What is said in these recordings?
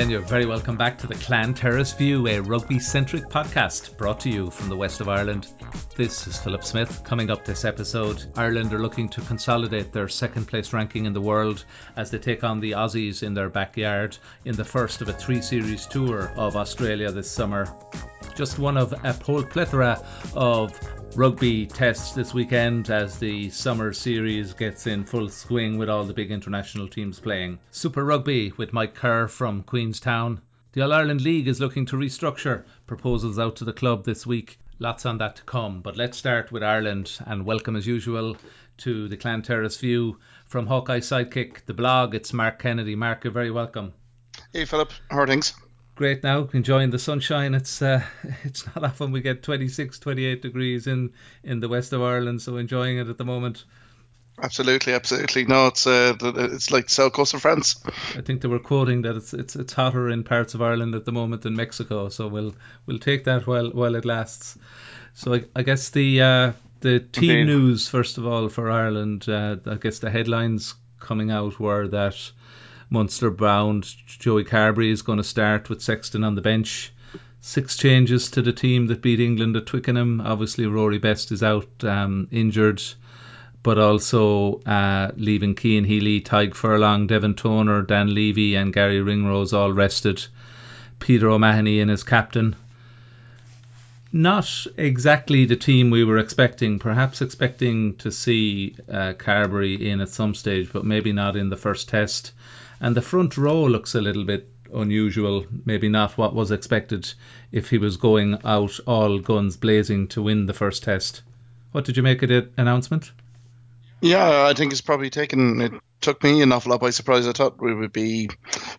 again. You're very welcome back to the Clan Terrace View, a rugby centric podcast brought to you from the west of Ireland. This is Philip Smith. Coming up this episode, Ireland are looking to consolidate their second place ranking in the world as they take on the Aussies in their backyard in the first of a three series tour of Australia this summer. Just one of a whole plethora of rugby tests this weekend as the summer series gets in full swing with all the big international teams playing. Super Rugby with Mike Kerr from Queenstown. The All Ireland League is looking to restructure. Proposals out to the club this week. Lots on that to come. But let's start with Ireland and welcome as usual to the Clan Terrace view from Hawkeye Sidekick, the blog. It's Mark Kennedy. Mark, you're very welcome. Hey Philip, how are things? Great now enjoying the sunshine it's uh, it's not often we get 26 28 degrees in in the west of Ireland so enjoying it at the moment Absolutely, absolutely. No, it's uh, it's like the south coast of France. I think they were quoting that it's it's it's hotter in parts of Ireland at the moment than Mexico. So we'll we'll take that while while it lasts. So I, I guess the uh, the team Indeed. news first of all for Ireland. Uh, I guess the headlines coming out were that Munster bound. Joey Carbery is going to start with Sexton on the bench. Six changes to the team that beat England at Twickenham. Obviously, Rory Best is out um, injured, but also uh, leaving Cian Healy, Tadhg Furlong, Devin Toner, Dan Leavy, and Garry Ringrose all rested. Peter O'Mahony in as captain. Not exactly the team we were expecting. Perhaps expecting to see uh, Carbery in at some stage, but maybe not in the first test. And the front row looks a little bit unusual, maybe not what was expected if he was going out all guns blazing to win the first test. What did you make of the announcement? Yeah, I think it's probably taken it took me an awful lot by surprise. I thought we would be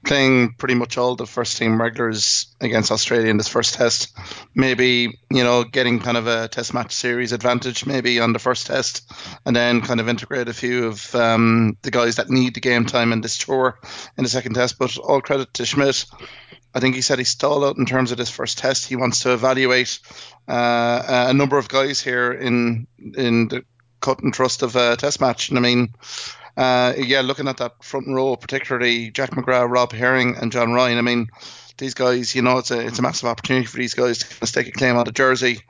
playing pretty much all the first team regulars against Australia in this first test. Maybe, you know, getting kind of a test match series advantage maybe on the first test and then kind of integrate a few of um, the guys that need the game time in this tour in the second test. But all credit to Schmidt. I think he said he stalled out in terms of this first test. He wants to evaluate uh, a number of guys here in in the cut and trust of a test match. And I mean, uh, yeah, looking at that front row, particularly Jack McGrath, Rob Herring, and John Ryan. I mean, these guys, you know, it's a it's a massive opportunity for these guys to stake a claim on the jersey.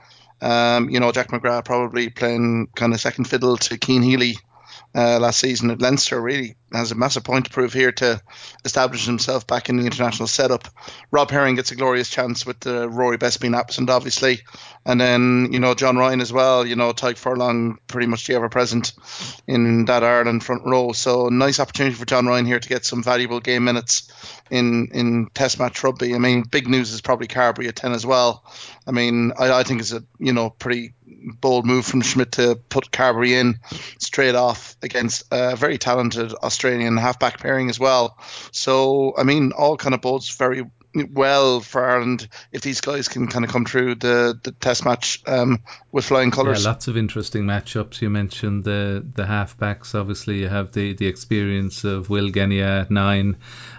Um, you know, Jack McGrath probably playing kind of second fiddle to Cian Healy uh, last season at Leinster really has a massive point to prove here to establish himself back in the international setup. Rob Herring gets a glorious chance with the Rory Best being absent, obviously, and then you know John Ryan as well. You know Tadhg Furlong pretty much the ever present in that Ireland front row. So nice opportunity for John Ryan here to get some valuable game minutes in in Test match rugby. I mean, big news is probably Carbery at ten as well. I mean, I, I think it's a you know pretty bold move from Schmidt to put Carbery in straight off against a very talented Australian halfback pairing as well. So I mean, all kind of bodes very well for Ireland if these guys can kind of come through the, the test match um, with flying colours. Yeah, lots of interesting matchups. You mentioned the the halfbacks. Obviously, you have the, the experience of Will Genia at nine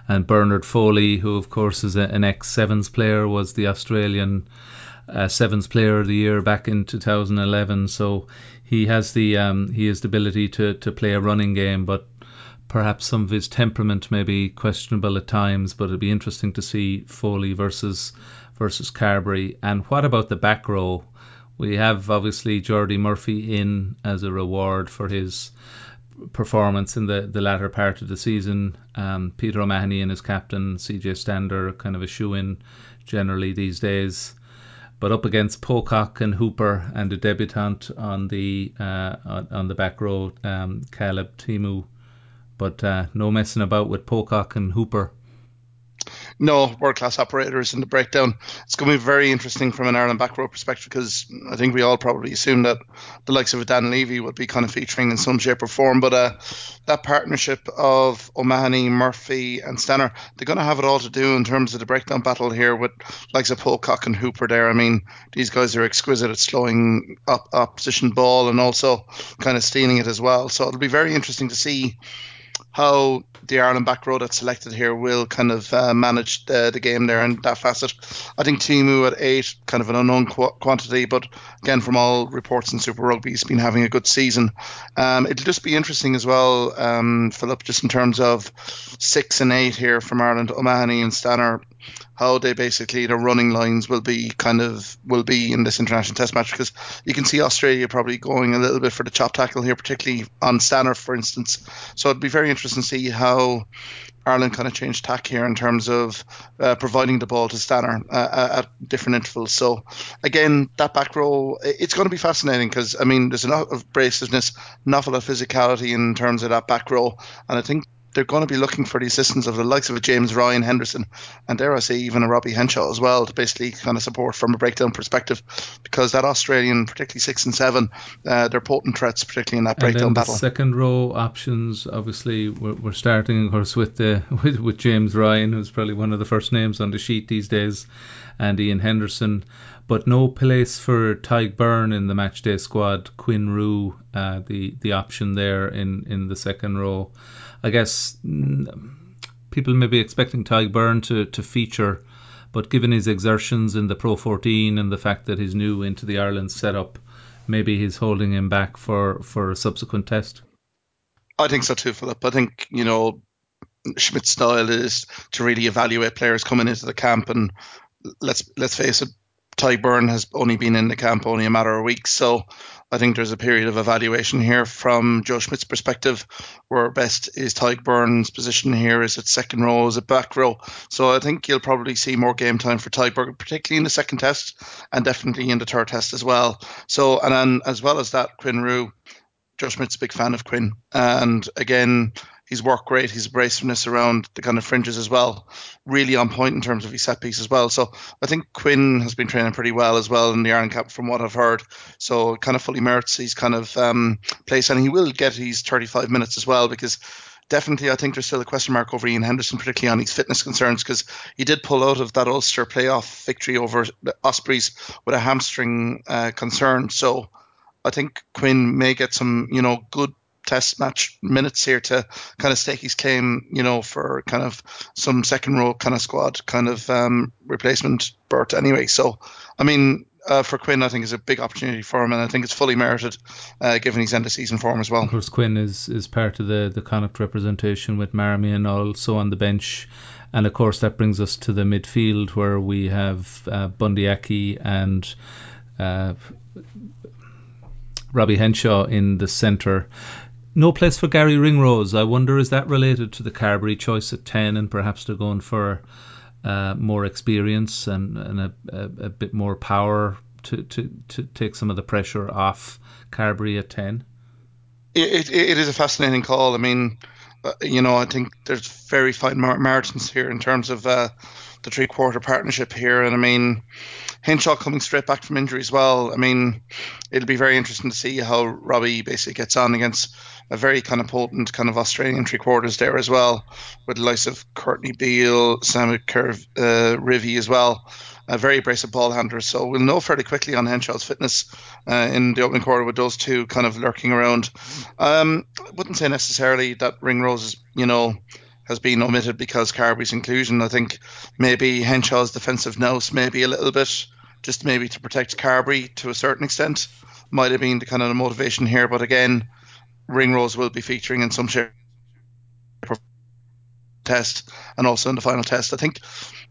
and Bernard Foley, who of course is an ex Sevens player, was the Australian uh, Sevens Player of the Year back in 2011. So he has the um, he has the ability to to play a running game, but perhaps some of his temperament may be questionable at times. But it'd be interesting to see Foley versus versus Carbery. And what about the back row? We have obviously Jordi Murphy in as a reward for his performance in the, the latter part of the season. Um, Peter O'Mahony and his captain, CJ Stander, kind of a shoe in generally these days but up against Pocock and Hooper and the debutant on the uh, on, on, the back row, um, Caleb Timu. But uh, no messing about with Pocock and Hooper no world class operators in the breakdown. It's going to be very interesting from an Ireland back row perspective because I think we all probably assume that the likes of Dan Leavy would be kind of featuring in some shape or form. But uh, that partnership of O'Mahony, Murphy, and Stander, they're going to have it all to do in terms of the breakdown battle here with likes of Pocock and Hooper there. I mean, these guys are exquisite at slowing up opposition ball and also kind of stealing it as well. So it'll be very interesting to see how the Ireland back row that's selected here will kind of uh, manage the, the game there and that facet. I think Timu at eight, kind of an unknown qu- quantity, but again, from all reports in Super Rugby, he's been having a good season. Um, it'll just be interesting as well, um, Philip, just in terms of six and eight here from Ireland, O'Mahony and Stander how they basically the running lines will be kind of will be in this international test match because you can see Australia probably going a little bit for the chop tackle here, particularly on Stander, for instance. So it'd be very interesting to see how Ireland kind of changed tack here in terms of uh, providing the ball to Stander uh, at different intervals. So again, that back row, it's going to be fascinating because I mean, there's enough of abrasiveness, enough of physicality in terms of that back row, and I think they're going to be looking for the assistance of the likes of a James Ryan Henderson and dare I say even a Robbie Henshaw as well to basically kind of support from a breakdown perspective because that Australian, particularly six and seven, uh, they're potent threats, particularly in that breakdown and then battle. The second row options, obviously, we're, we're starting, of course, with the with, with James Ryan, who's probably one of the first names on the sheet these days, and Ian Henderson but no place for Tadhg Beirne in the matchday squad. Quinn Roux, uh, the the option there in in the second row. I guess people may be expecting Tadhg Beirne to, to feature, but given his exertions in the Pro 14 and the fact that he's new into the Ireland setup, maybe he's holding him back for, for a subsequent test. I think so too, Philip. I think, you know, Schmidt's style is to really evaluate players coming into the camp and let's let's face it, Tadhg Beirne has only been in the camp only a matter of weeks, so I think there's a period of evaluation here from Joe Schmidt's perspective, where best is Tadhg Beirne's position here is at second row, is at back row. So I think you'll probably see more game time for Beirne, particularly in the second test and definitely in the third test as well. So and then as well as that, Quinn Roux, Joe Schmidt's a big fan of Quinn, and again his work rate, his abrasiveness around the kind of fringes as well, really on point in terms of his set piece as well. So I think Quinn has been training pretty well as well in the Iron Cup from what I've heard. So kind of fully merits his kind of um, place, and he will get his 35 minutes as well because definitely I think there's still a question mark over Ian Henderson, particularly on his fitness concerns, because he did pull out of that Ulster playoff victory over the Ospreys with a hamstring uh, concern. So I think Quinn may get some, you know, good test match minutes here to kind of stake his claim, you know, for kind of some second row kind of squad kind of um, replacement berth anyway. So, I mean, uh, for Quinn, I think is a big opportunity for him, and I think it's fully merited, uh, given his end of season form as well. Of course, Quinn is, is part of the the Connacht representation with Marmion also on the bench, and of course that brings us to the midfield where we have uh, Bundee Aki and uh, Robbie Henshaw in the centre. No place for Garry Ringrose. I wonder is that related to the Carbery choice at ten, and perhaps they're going for uh, more experience and, and a, a, a, bit more power to, to, to take some of the pressure off Carbery at ten. It, it, it is a fascinating call. I mean, uh, you know, I think there's very fine margins here in terms of uh, the three quarter partnership here, and I mean Henshaw coming straight back from injury as well. I mean, it'll be very interesting to see how Robbie basically gets on against a very kind of potent kind of Australian three quarters there as well, with the likes of Kurtley Beale, Sam Curve, uh, Rivy as well. A very abrasive ball handler. So we'll know fairly quickly on Henshaw's fitness uh, in the opening quarter with those two kind of lurking around. Um, I wouldn't say necessarily that Ringrose is, you know, has been omitted because Carbery's inclusion. I think maybe Henshaw's defensive nous maybe a little bit, just maybe to protect Carbery to a certain extent, might have been the kind of the motivation here. But again, Ringrose will be featuring in some shape test and also in the final test. I think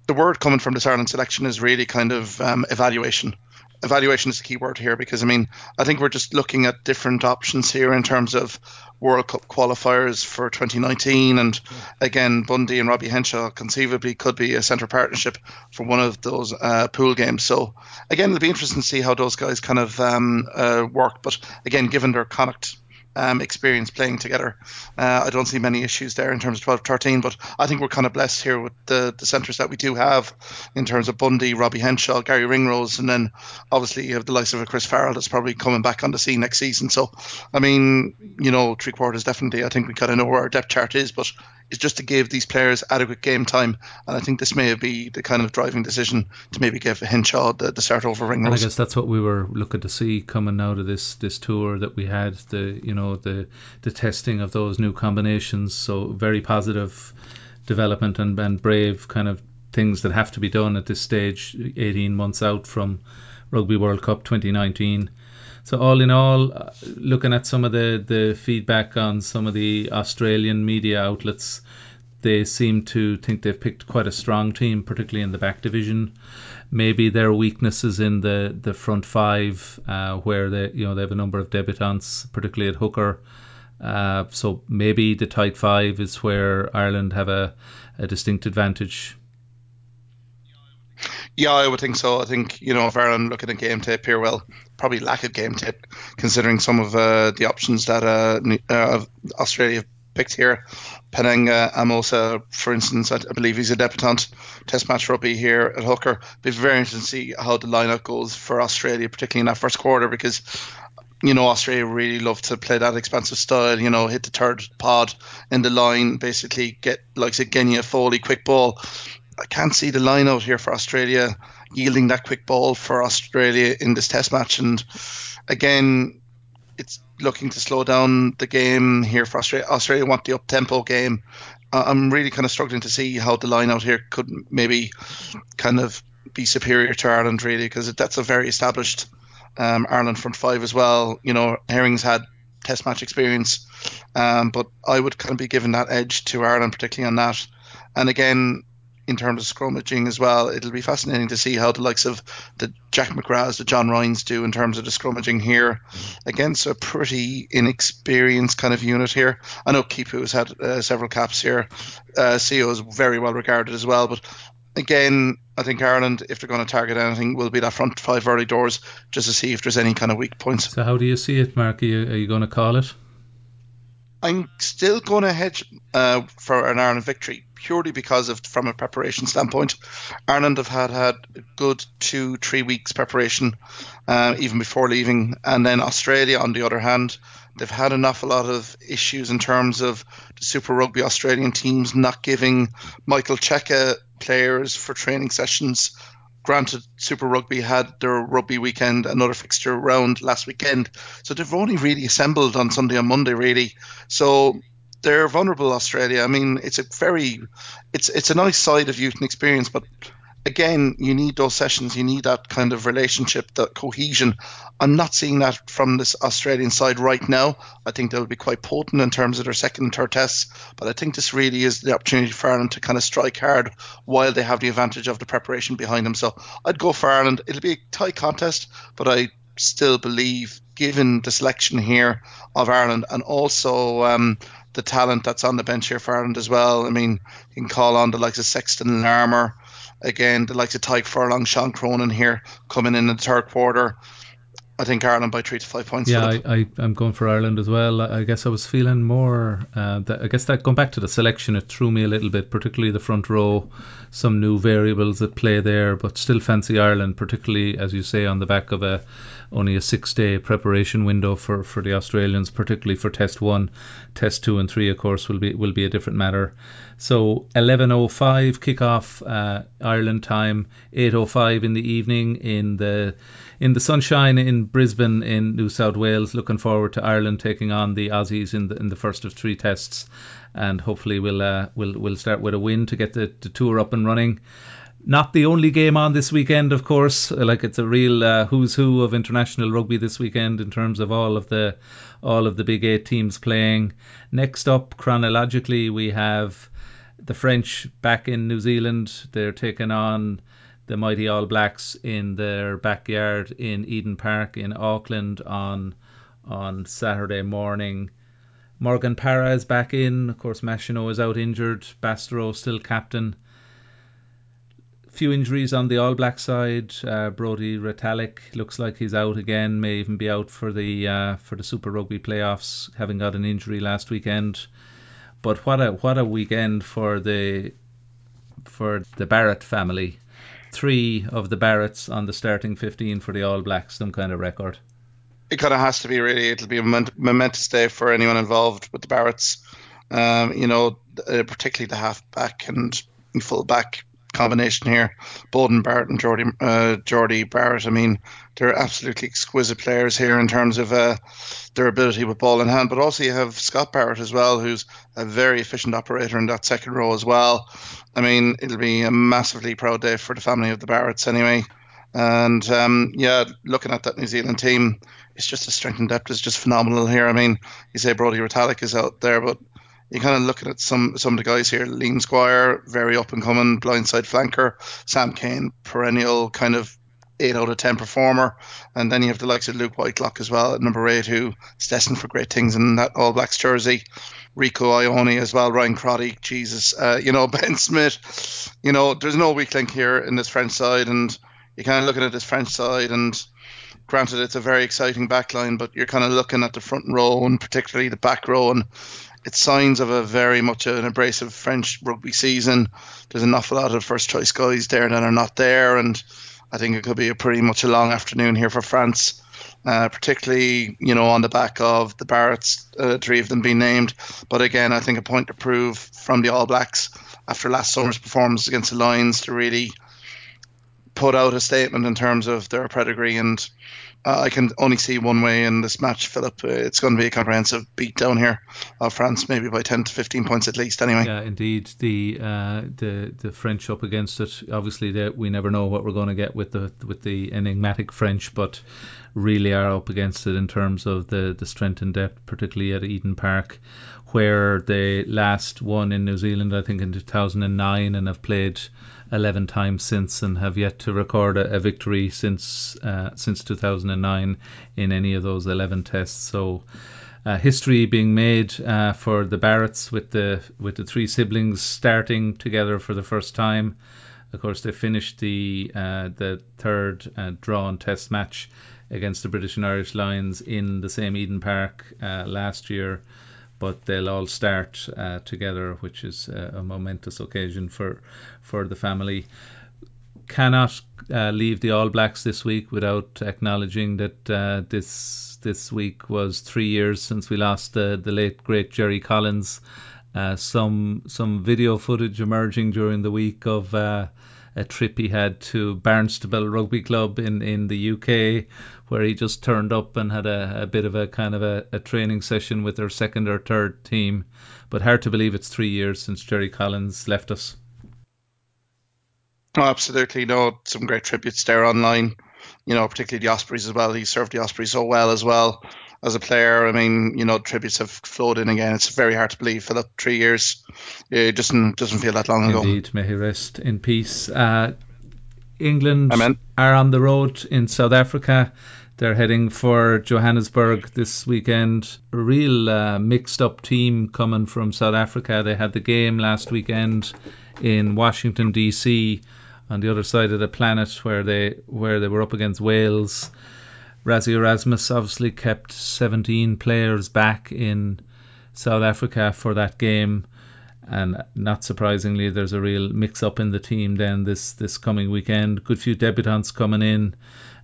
the word coming from this Ireland selection is really kind of um, evaluation evaluation is the key word here because I mean I think we're just looking at different options here in terms of World Cup qualifiers for 2019 and again Bundee and Robbie Henshaw conceivably could be a centre partnership for one of those uh, pool games. So again it'll be interesting to see how those guys kind of um, uh, work. But again given their Connacht um, experience playing together. Uh, I don't see many issues there in terms of 12 13, but I think we're kind of blessed here with the, the centres that we do have in terms of Bundee, Robbie Henshaw, Garry Ringrose, and then obviously you have the likes of a Chris Farrell that's probably coming back on the scene next season. So, I mean, you know, three quarters definitely, I think we kind of know where our depth chart is, but is just to give these players adequate game time. And I think this may be the kind of driving decision to maybe give Henshaw the, the start over. And I guess that's what we were looking to see coming out of this this tour that we had the you know the the testing of those new combinations. So very positive development and, and brave kind of things that have to be done at this stage, 18 months out from Rugby World Cup 2019. So all in all, uh, looking at some of the, the feedback on some of the Australian media outlets, they seem to think they've picked quite a strong team, particularly in the back division. Maybe their weaknesses in the, the front five, uh, where they you know they have a number of debutants, particularly at hooker. Uh, so maybe the tight five is where Ireland have a, a distinct advantage. Yeah, I would think so. I think you know if Ireland looking at game tape here, well, probably lack of game tape considering some of uh, the options that uh, uh, Australia picked here. Paenga-Amosa, for instance, I, I, believe he's a debutant test match rugby here at hooker. Be very interesting to see how the lineup goes for Australia, particularly in that first quarter, because you know Australia really love to play that expansive style. You know, hit the third pod in the line, basically get like Genia Foley quick ball. I can't see the line out here for Australia yielding that quick ball for Australia in this test match. And again, it's looking to slow down the game here for Australia. Australia want the up tempo game. I'm really kind of struggling to see how the line out here could maybe kind of be superior to Ireland, really, because that's a very established um, Ireland front five as well. You know, Herring's had test match experience, um, but I would kind of be giving that edge to Ireland, particularly on that. And again, in terms of scrummaging as well. It'll be fascinating to see how the likes of the Jack McGraths, the John Ryans do in terms of the scrummaging here against a pretty inexperienced kind of unit here. I know Kepu has had uh, several caps here. Uh, Sio is very well regarded as well, but again, I think Ireland, if they're going to target anything, will be that front five early doors just to see if there's any kind of weak points. So, how do you see it, Mark? Are you, are you going to call it? I'm still going to hedge uh, for an Ireland victory purely because of from a preparation standpoint. Ireland have had had good two three weeks preparation uh, even before leaving, and then Australia on the other hand, they've had an awful lot of issues in terms of the Super Rugby Australian teams not giving Michael Cheika players for training sessions granted, Super Rugby had their rugby weekend, another fixture round last weekend. So they've only really assembled on Sunday and Monday, really. So they're vulnerable, Australia. I mean, it's a very, it's it's a nice side of youth and experience, but again, you need those sessions. You need that kind of relationship, that cohesion. I'm not seeing that from this Australian side right now. I think they'll be quite potent in terms of their second and third tests, but I think this really is the opportunity for Ireland to kind of strike hard while they have the advantage of the preparation behind them. So I'd go for Ireland. It'll be a tight contest, but I still believe, given the selection here of Ireland and also um, the talent that's on the bench here for Ireland as well. I mean, you can call on the likes of Sexton and Larmour Again, the likes of Tadhg Furlong, Sean Cronin here coming in in the third quarter. I think Ireland by three to five points. Yeah, I, I, am going for Ireland as well. I guess I was feeling more. Uh, that, I guess that going back to the selection, it threw me a little bit, particularly the front row. Some new variables at play there, but still fancy Ireland, particularly as you say on the back of a only a six day preparation window for, for the Australians, particularly for Test One, Test Two and Three, of course, will be will be a different matter. So 11:05 kickoff uh, Ireland time, 8:05 in the evening in the in the sunshine in Brisbane in New South Wales. Looking forward to Ireland taking on the Aussies in the in the first of three tests, and hopefully we'll uh, we'll we'll start with a win to get the, the tour up and running. Not the only game on this weekend, of course. Like it's a real uh, who's who of international rugby this weekend in terms of all of the all of the big eight teams playing. Next up, chronologically, we have the French back in New Zealand. They're taking on the mighty All Blacks in their backyard in Eden Park in Auckland on on Saturday morning. Morgan Parra is back in. Of course, Machenaud is out injured. Bastareaud still captain. Few injuries on the All Black side. Uh, Brodie Retallick looks like he's out again. May even be out for the uh, for the Super Rugby playoffs, having got an injury last weekend. But what a what a weekend for the for the Barrett family. Three of the Barretts on the starting fifteen for the All Blacks, some kind of record. It kind of has to be really. It'll be a momentous day for anyone involved with the Barretts. Um, you know, uh, particularly the half back and full back combination here. Beauden Barrett and Jordie uh, Jordie Barrett. I mean, they're absolutely exquisite players here in terms of uh, their ability with ball in hand. But also you have Scott Barrett as well, who's a very efficient operator in that second row as well. I mean, it'll be a massively proud day for the family of the Barretts anyway. And um, yeah, looking at that New Zealand team, it's just the strength and depth is just phenomenal here. I mean, you say Brodie Retallick is out there, but you're kind of looking at some some of the guys here. Liam Squire, very up and coming, blindside flanker. Sam Cane, perennial kind of eight out of ten performer. And then you have the likes of Luke Whitelock as well at number eight, who is destined for great things in that All Blacks jersey. Rieko Ioane as well, Ryan Crotty, Jesus, uh, you know Ben Smith. You know, there's no weak link here in this French side, and you're kind of looking at this French side and granted it's a very exciting backline, but you're kind of looking at the front row and particularly the back row, and it's signs of a very much an abrasive French rugby season. There's an awful lot of first choice guys there that are not there, and I think it could be a pretty much a long afternoon here for France. Uh, particularly, you know, on the back of the Barretts, uh, three of them being named. But again, I think a point to prove from the All Blacks after last summer's performance against the Lions to really put out a statement in terms of their pedigree and uh, I can only see one way in this match, Philip. Uh, it's going to be a comprehensive beat down here of France, maybe by 10 to 15 points at least, anyway. Yeah, indeed. The uh, the the French up against it. Obviously, they, we never know what we're going to get with the with the enigmatic French, but really are up against it in terms of the, the strength and depth, particularly at Eden Park, where they last won in New Zealand, I think, in 2009, and have played 11 times since and have yet to record a, a victory since uh, since 2009 in any of those 11 tests. So. Uh, history being made uh, for the Barretts with the with the three siblings starting together for the first time. Of course, they finished the uh, the third uh, drawn Test match against the British and Irish Lions in the same Eden Park uh, last year but they'll all start uh, together, which is a, a, momentous occasion for for the family. Cannot uh, leave the All Blacks this week without acknowledging that uh, this this week was three years since we lost the the late great Jerry Collins. Uh, some some video footage emerging during the week of uh, a trip he had to Barnstaple Rugby Club in, in the UK, where he just turned up and had a, a bit of a kind of a, a training session with their second or third team. But hard to believe it's three years since Jerry Collins left us. Oh, absolutely. No, some great tributes there online. You know, particularly the Ospreys as well. He served the Ospreys so well as well as a player. I mean, you know, tributes have flowed in again. It's very hard to believe for the three years. It doesn't doesn't feel that long ago. Indeed, may he rest in peace. Uh, England Amen. are on the road in South Africa. They're heading for Johannesburg this weekend. A real uh, mixed up team coming from South Africa. They had the game last weekend in Washington D.C. on the other side of the planet where they where they were up against Wales. Rassie Erasmus obviously kept 17 players back in South Africa for that game. And not surprisingly, there's a real mix up in the team then this, this coming weekend. Good few debutants coming in.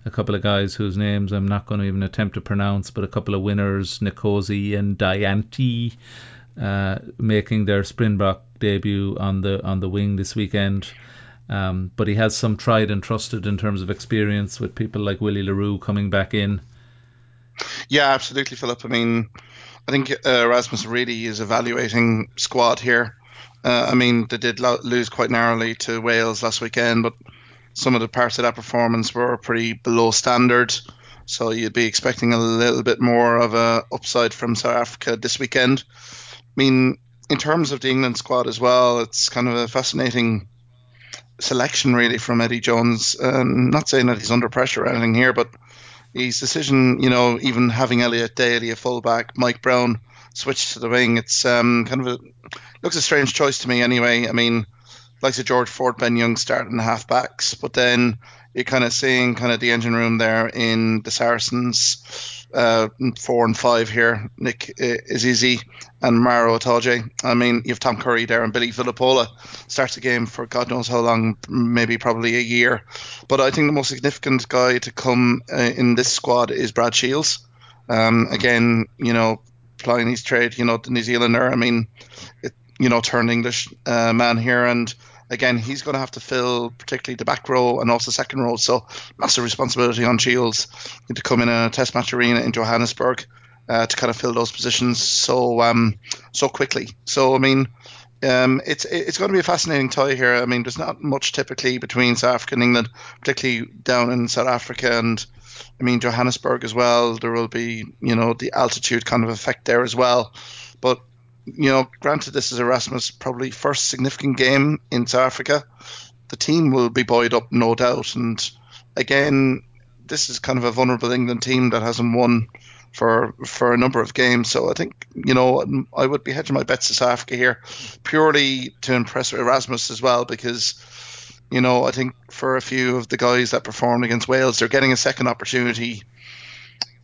A couple of guys whose names I'm not going to even attempt to pronounce, but a couple of winners, Nkosi and Dyantyi, uh, making their Springbok debut on the on the wing this weekend. Um, but he has some tried and trusted in terms of experience with people like Willie le Roux coming back in. Yeah, absolutely, Philip. I mean, I think uh, Erasmus really is evaluating squad here. Uh, I mean, they did lo- lose quite narrowly to Wales last weekend, but some of the parts of that performance were pretty below standard. So you'd be expecting a little bit more of a upside from South Africa this weekend. I mean, in terms of the England squad as well, it's kind of a fascinating selection really from Eddie Jones. Um, not saying that he's under pressure or anything here, but his decision, you know, even having Elliot Daly a fullback, Mike Brown switched to the wing, it's um, kind of a looks a strange choice to me anyway. I mean, like a George Ford, Ben Young starting the halfbacks, but then you're kind of seeing kind of the engine room there in the Saracens uh, four and five here. Nick Easy and Maro Itoje. I mean, you have Tom Curry there and Billy Vunipola starts the game for God knows how long, maybe probably a year. But I think the most significant guy to come uh, in this squad is Brad Shields. Um, again, you know, plying his trade. You know, the New Zealander. I mean, it, you know, turned English uh, man here, and again, he's going to have to fill particularly the back row and also second row. So massive responsibility on Shields to come in a Test match arena in Johannesburg uh, to kind of fill those positions so um, so quickly. So I mean. Um, it's it's going to be a fascinating tie here. I mean, there's not much typically between South Africa and England, particularly down in South Africa and I mean Johannesburg as well. There will be you know the altitude kind of effect there as well. But you know, granted, this is Erasmus' probably first significant game in South Africa. The team will be buoyed up, no doubt. And again, this is kind of a vulnerable England team that hasn't won for for a number of games. So I think you know I would be hedging my bets to South Africa here, purely to impress Erasmus as well, because you know I think for a few of the guys that performed against Wales, they're getting a second opportunity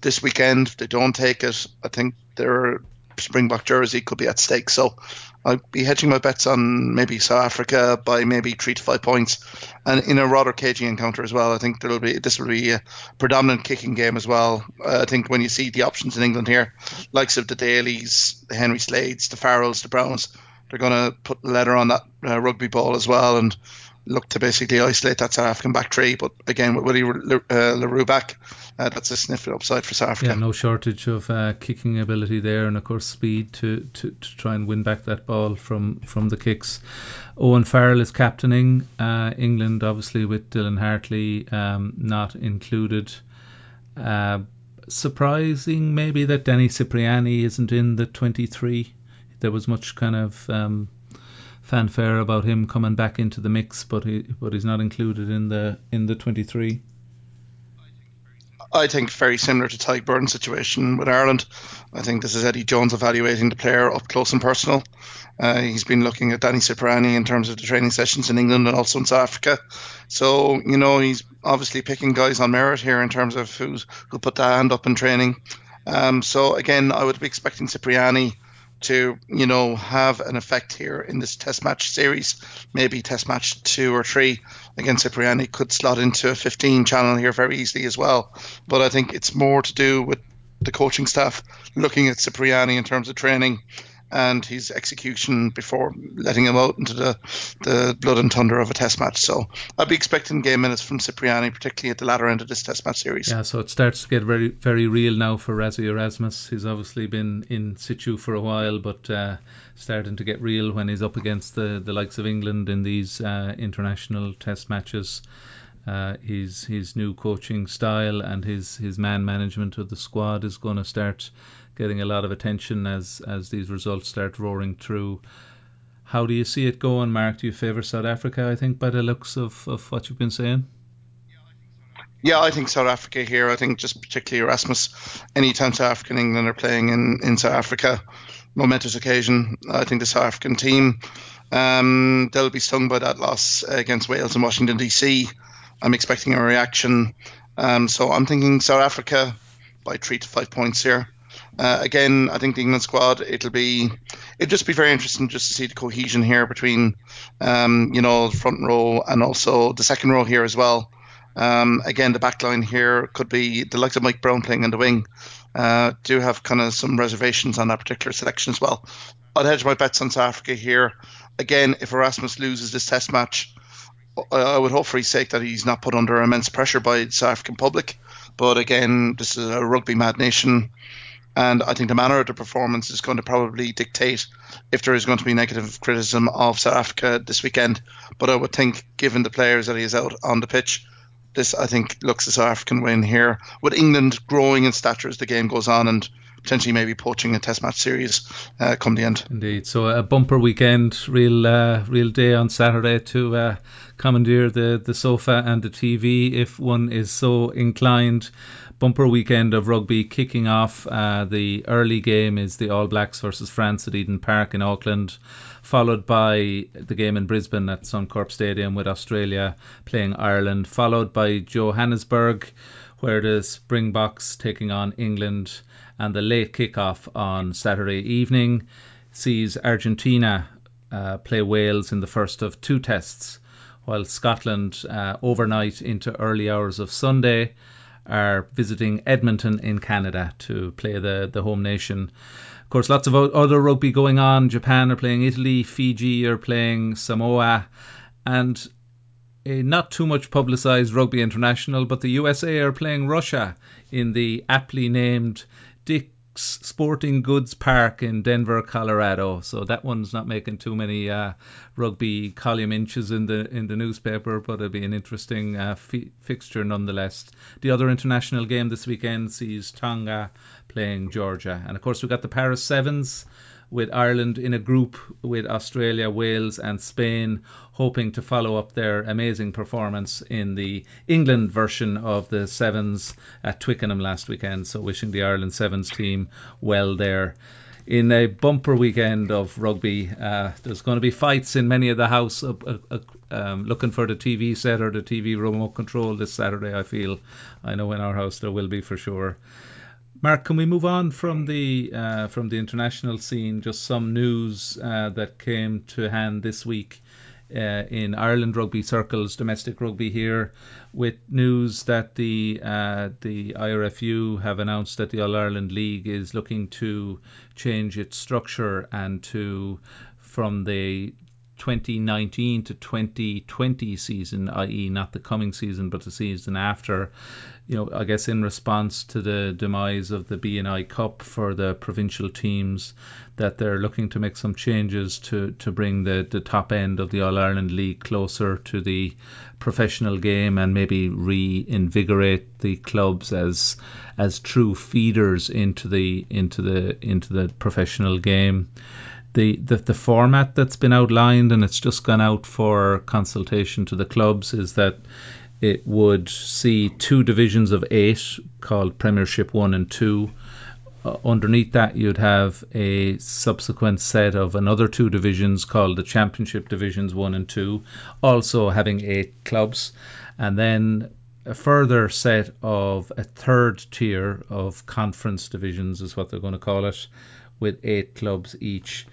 this weekend. If they don't take it, I think they're Springbok jersey could be at stake. So I'd be hedging my bets on maybe South Africa by maybe three to five points, and in a rather cagey encounter as well. I think there'll be this will be a predominant kicking game as well. Uh, I think when you see the options in England here, likes of the Dalys, the Henry Slades, the Farrells, the Browns, they're going to put the letter on that uh, rugby ball as well and look to basically isolate that South African back three. But again, with Willie uh, le Roux back uh, that's a significant upside for South Africa. Yeah, no shortage of uh, kicking ability there, and of course speed to, to, to try and win back that ball from, from the kicks. Owen Farrell is captaining uh, England, obviously with Dylan Hartley um, not included. Uh, surprising, maybe that Danny Cipriani isn't in the 23. There was much kind of um, fanfare about him coming back into the mix, but he but he's not included in the in the 23. I think very similar to Tadhg Beirne's situation with Ireland. I think this is Eddie Jones evaluating the player up close and personal. Uh, he's been looking at Danny Cipriani in terms of the training sessions in England and also in South Africa. So, you know, he's obviously picking guys on merit here in terms of who's, who put their hand up in training. Um, so, again, I would be expecting Cipriani to, you know, have an effect here in this test match series. Maybe test match two or three against Cipriani could slot into a 15 channel here very easily as well. But I think it's more to do with the coaching staff looking at Cipriani in terms of training and his execution before letting him out into the, the blood and thunder of a test match. So I'd be expecting game minutes from Cipriani, particularly at the latter end of this test match series. Yeah, so it starts to get very very real now for Rassie Erasmus. He's obviously been in situ for a while, but uh, starting to get real when he's up against the, the likes of England in these uh, international test matches. Uh, his his new coaching style and his, his man management of the squad is going to start getting a lot of attention as as these results start roaring through. How do you see it going, Mark? Do you favour South Africa? I think by the looks of, of what you've been saying. Yeah, I think South Africa here. I think just particularly Erasmus. Anytime South Africa and England are playing in, in South Africa, momentous occasion. I think the South African team um, they'll be stung by that loss against Wales and Washington DC. I'm expecting a reaction. Um, so I'm thinking South Africa by three to five points here. Uh, again, I think the England squad it'll be it'll just be very interesting just to see the cohesion here between um, you know the front row and also the second row here as well. Um, again, the back line here could be the likes of Mike Brown playing in the wing. Uh, do have kind of some reservations on that particular selection as well. I'd hedge my bets on South Africa here. Again, if Erasmus loses this test match, I would hope for his sake that he's not put under immense pressure by the South African public. But again, this is a rugby mad nation. And I think the manner of the performance is going to probably dictate if there is going to be negative criticism of South Africa this weekend. But I would think, given the players that he is out on the pitch, this I think looks a South African win here. With England growing in stature as the game goes on and potentially maybe poaching a Test match series uh, come the end. Indeed. So a bumper weekend, real uh, real day on Saturday to uh, commandeer the the sofa and the TV if one is so inclined bumper weekend of rugby kicking off. Uh, the early game is the All Blacks versus France at Eden Park in Auckland, followed by the game in Brisbane at Suncorp Stadium with Australia playing Ireland, followed by Johannesburg, where the Springboks taking on England, and the late kickoff on Saturday evening sees Argentina uh, play Wales in the first of two tests, while Scotland uh, overnight into early hours of Sunday are visiting Edmonton in Canada to play the, the home nation. Of course, lots of other rugby going on. Japan are playing Italy, Fiji are playing Samoa, and a not too much publicised rugby international, but the USA are playing Russia in the aptly named Dick Sporting Goods Park in Denver, Colorado. So that one's not making too many uh, rugby column inches in the in the newspaper, but it'll be an interesting uh, fi- fixture nonetheless. The other international game this weekend sees Tonga playing Georgia, and of course we've got the Paris Sevens with Ireland in a group with Australia, Wales, and Spain, hoping to follow up their amazing performance in the England version of the Sevens at Twickenham last weekend. So, wishing the Ireland Sevens team well there. In a bumper weekend of rugby, uh, there's going to be fights in many of the house. Uh, uh, um, looking for the TV set or the TV remote control this Saturday. I feel, I know in our house there will be for sure. Mark, can we move on from the uh, from the international scene? Just some news uh, that came to hand this week uh, in Ireland rugby circles, domestic rugby here, with news that the uh, the IRFU have announced that the All Ireland League is looking to change its structure and to from the 2019 to 2020 season, i.e., not the coming season, but the season after, you know, I guess in response to the demise of the B&I Cup for the provincial teams, that they're looking to make some changes to, to bring the, the top end of the All Ireland League closer to the professional game and maybe reinvigorate the clubs as as true feeders into the into the into the professional game. The, the, the format that's been outlined and it's just gone out for consultation to the clubs is that it would see two divisions of eight called Premiership 1 and 2. Uh, underneath that, you'd have a subsequent set of another two divisions called the Championship Divisions 1 and 2, also having eight clubs. And then a further set of a third tier of conference divisions, is what they're going to call it, with eight clubs each.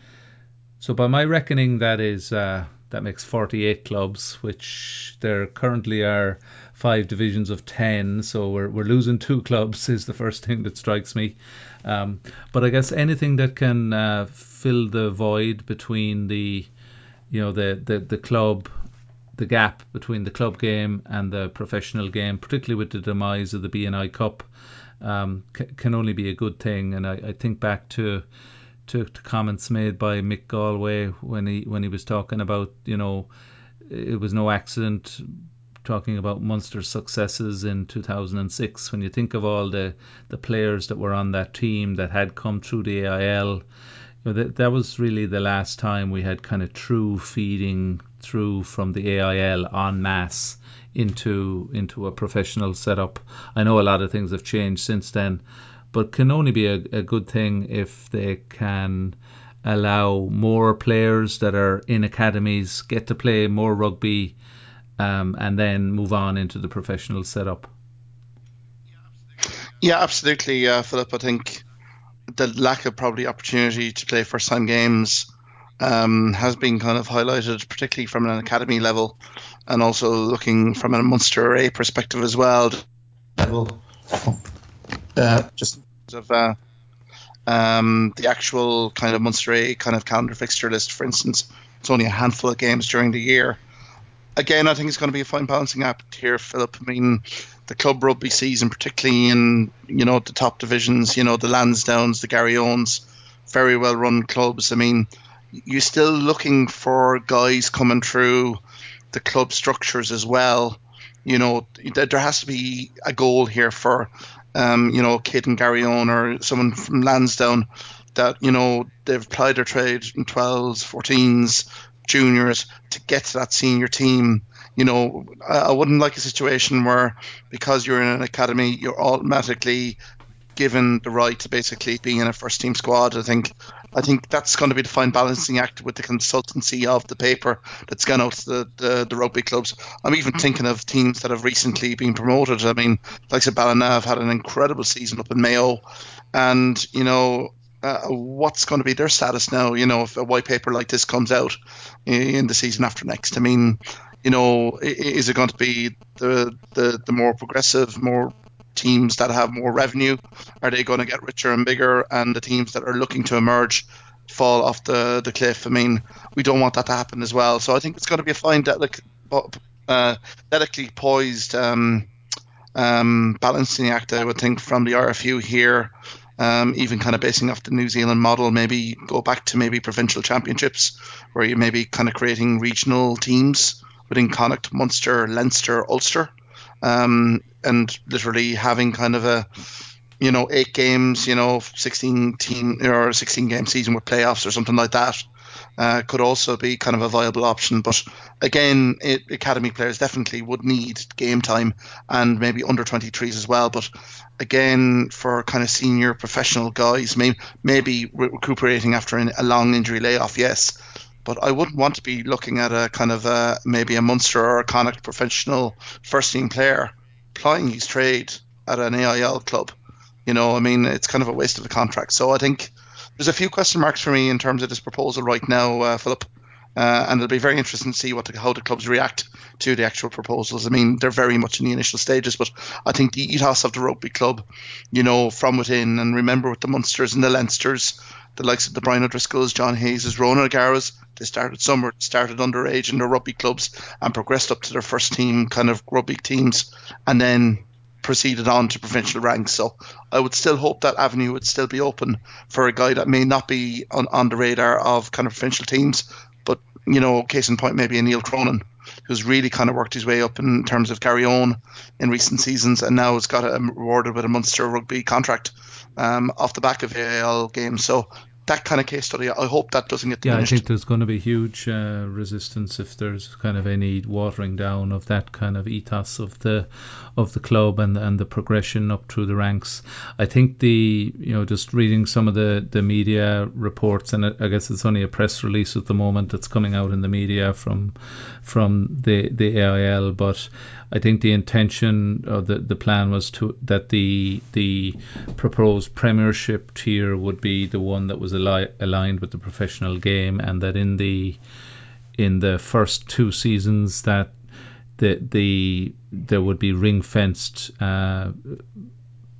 So, by my reckoning, that is. Uh, that makes 48 clubs, which there currently are five divisions of 10. So we're, we're losing two clubs, is the first thing that strikes me. Um, but I guess anything that can uh, fill the void between the, you know, the, the, the club, the gap between the club game and the professional game, particularly with the demise of the B&I Cup, um, c- can only be a good thing. And I, I think back to to, to comments made by Mick Galwey when he when he was talking about you know it was no accident talking about Munster's successes in 2006 when you think of all the the players that were on that team that had come through the AIL you know, that, that was really the last time we had kind of true feeding through from the AIL en masse into into a professional setup. I know a lot of things have changed since then, but can only be a, a good thing if they can allow more players that are in academies get to play more rugby um, and then move on into the professional setup. Yeah, absolutely, uh, Philip. I think the lack of probably opportunity to play first time games um, has been kind of highlighted, particularly from an academy level, and also looking from a Munster A perspective as well. Level uh, just of uh, um, the actual kind of Munster A kind of calendar fixture list, for instance, it's only a handful of games during the year. Again, I think it's going to be a fine balancing act here, Philip. I mean, the club rugby season, particularly in you know the top divisions, you know the Lansdowns, the Garryowens, very well run clubs. I mean, you're still looking for guys coming through the club structures as well. You know, there has to be a goal here for um, you know, Kate and Garryowen or someone from Lansdowne that, you know, they've applied their trade in 12s, 14s, juniors to get to that senior team. You know, I, I wouldn't like a situation where because you're in an academy, you're automatically given the right to basically be in a first team squad. I think I think that's going to be the fine balancing act with the consultancy of the paper that's gone out to the, the, the rugby clubs. I'm even thinking of teams that have recently been promoted. I mean, like I Ballina have had an incredible season up in Mayo, and you know. Uh, what's going to be their status now? You know, if a white paper like this comes out in the season after next, I mean, you know, is it going to be the the, the more progressive, more teams that have more revenue? Are they going to get richer and bigger? And the teams that are looking to emerge fall off the, the cliff? I mean, we don't want that to happen as well. So I think it's going to be a fine, delicate, uh, delicately poised um, um, balancing act, I would think, from the RFU here. Um, even kind of basing off the New Zealand model, maybe go back to maybe provincial championships, where you maybe kind of creating regional teams within Connacht, Munster, Leinster, Ulster, um, and literally having kind of a you know eight games, you know, sixteen team or sixteen game season with playoffs or something like that uh, could also be kind of a viable option. But again, it, academy players definitely would need game time and maybe under 23s as well. But again, for kind of senior professional guys, maybe, maybe recuperating after a long injury layoff, yes. But I wouldn't want to be looking at a kind of a, maybe a Munster or a Connacht professional first team player plying his trade at an AIL club. You know, I mean, it's kind of a waste of a contract. So I think there's a few question marks for me in terms of this proposal right now, uh, Philip. Uh, and it'll be very interesting to see what the, how the clubs react to the actual proposals. I mean, they're very much in the initial stages, but I think the ethos of the rugby club, you know, from within, and remember with the Munsters and the Leinsters, the likes of the Brian O'Driscolls, John Hayes, Ronan O'Gara's, they started somewhere, started underage in their rugby clubs and progressed up to their first team kind of rugby teams, and then proceeded on to provincial ranks. So I would still hope that avenue would still be open for a guy that may not be on, on the radar of kind of provincial teams, but you know, case in point, maybe a Neil Cronin, who's really kind of worked his way up in terms of carry on in recent seasons, and now has got a, rewarded with a Munster rugby contract um, off the back of AIL games. So that kind of case study. I hope that doesn't get diminished. Yeah, I think there's going to be huge uh, resistance if there's kind of any watering down of that kind of ethos of the of the club and and the progression up through the ranks. I think the you know just reading some of the the media reports and I guess it's only a press release at the moment that's coming out in the media from from the the AIL, but I think the intention of the the plan was to that the the proposed Premiership tier would be the one that was ali- aligned with the professional game, and that in the in the first two seasons that the the there would be ring fenced uh,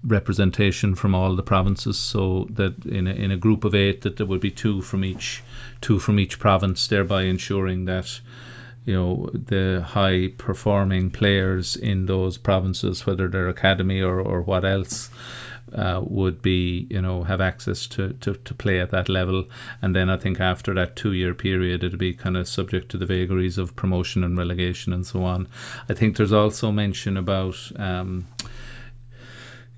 representation from all the provinces so that in a, in a group of eight that there would be two from each two from each province thereby ensuring that you know the high performing players in those provinces, whether they're academy or, or what else, uh, would be you know have access to, to, to play at that level. And then I think after that two year period, it'll be kind of subject to the vagaries of promotion and relegation and so on. I think there's also mention about. Um,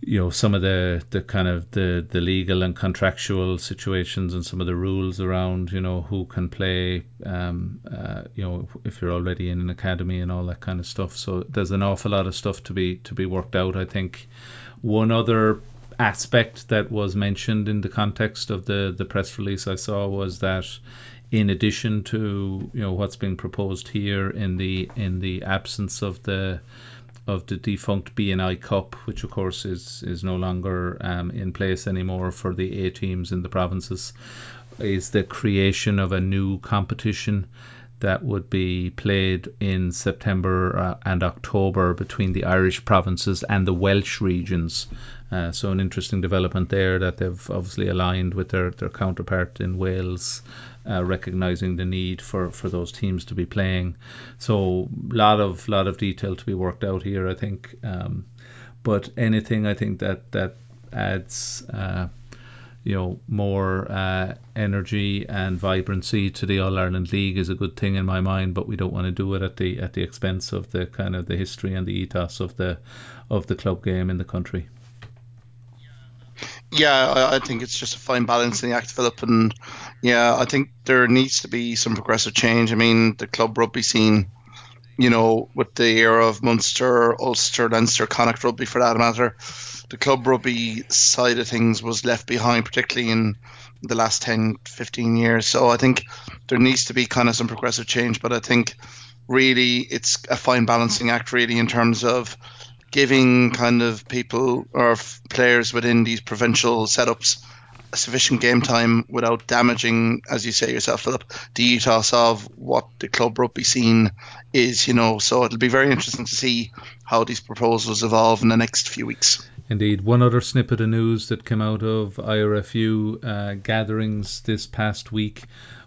you know some of the the kind of the the legal and contractual situations and some of the rules around you know who can play um uh, you know if you're already in an academy and all that kind of stuff so there's an awful lot of stuff to be to be worked out i think one other aspect that was mentioned in the context of the the press release i saw was that in addition to you know what's being proposed here in the in the absence of the of the defunct B&I Cup, which of course is is no longer um, in place anymore for the A teams in the provinces, is the creation of a new competition that would be played in September uh, and October between the Irish provinces and the Welsh regions. Uh, so an interesting development there that they've obviously aligned with their, their counterpart in Wales uh, recognizing the need for, for those teams to be playing. So a lot of lot of detail to be worked out here, I think. Um, but anything I think that that adds uh, you know more uh, energy and vibrancy to the All Ireland League is a good thing in my mind. But we don't want to do it at the at the expense of the kind of the history and the ethos of the of the club game in the country. Yeah, I, think it's just a fine balancing act, Philip. And yeah, I think there needs to be some progressive change. I mean, the club rugby scene, you know, with the era of Munster, Ulster, Leinster, Connacht rugby for that matter, the club rugby side of things was left behind, particularly in the last 10, 15 years. So I think there needs to be kind of some progressive change. But I think really it's a fine balancing act, really, in terms of giving kind of people or players within these provincial setups sufficient game time without damaging, as you say yourself, Philip, the ethos of what the club rugby scene is, you know. So it'll be very interesting to see how these proposals evolve in the next few weeks. Indeed. One other snippet of news that came out of IRFU uh, gatherings this past week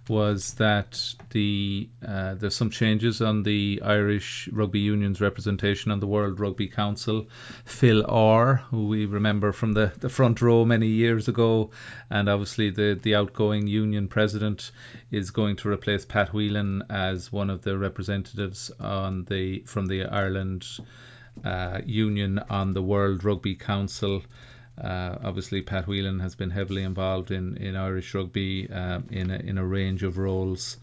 was that the uh, there's some changes on the Irish Rugby Union's representation on the World Rugby Council. Phil Orr, who we remember from the, the front row many years ago, and obviously the, the outgoing union president, is going to replace Pat Whelan as one of the representatives on the from the Ireland uh, Union on the World Rugby Council. Uh, obviously, Pat Whelan has been heavily involved in, in Irish rugby uh, in, a, in a range of roles,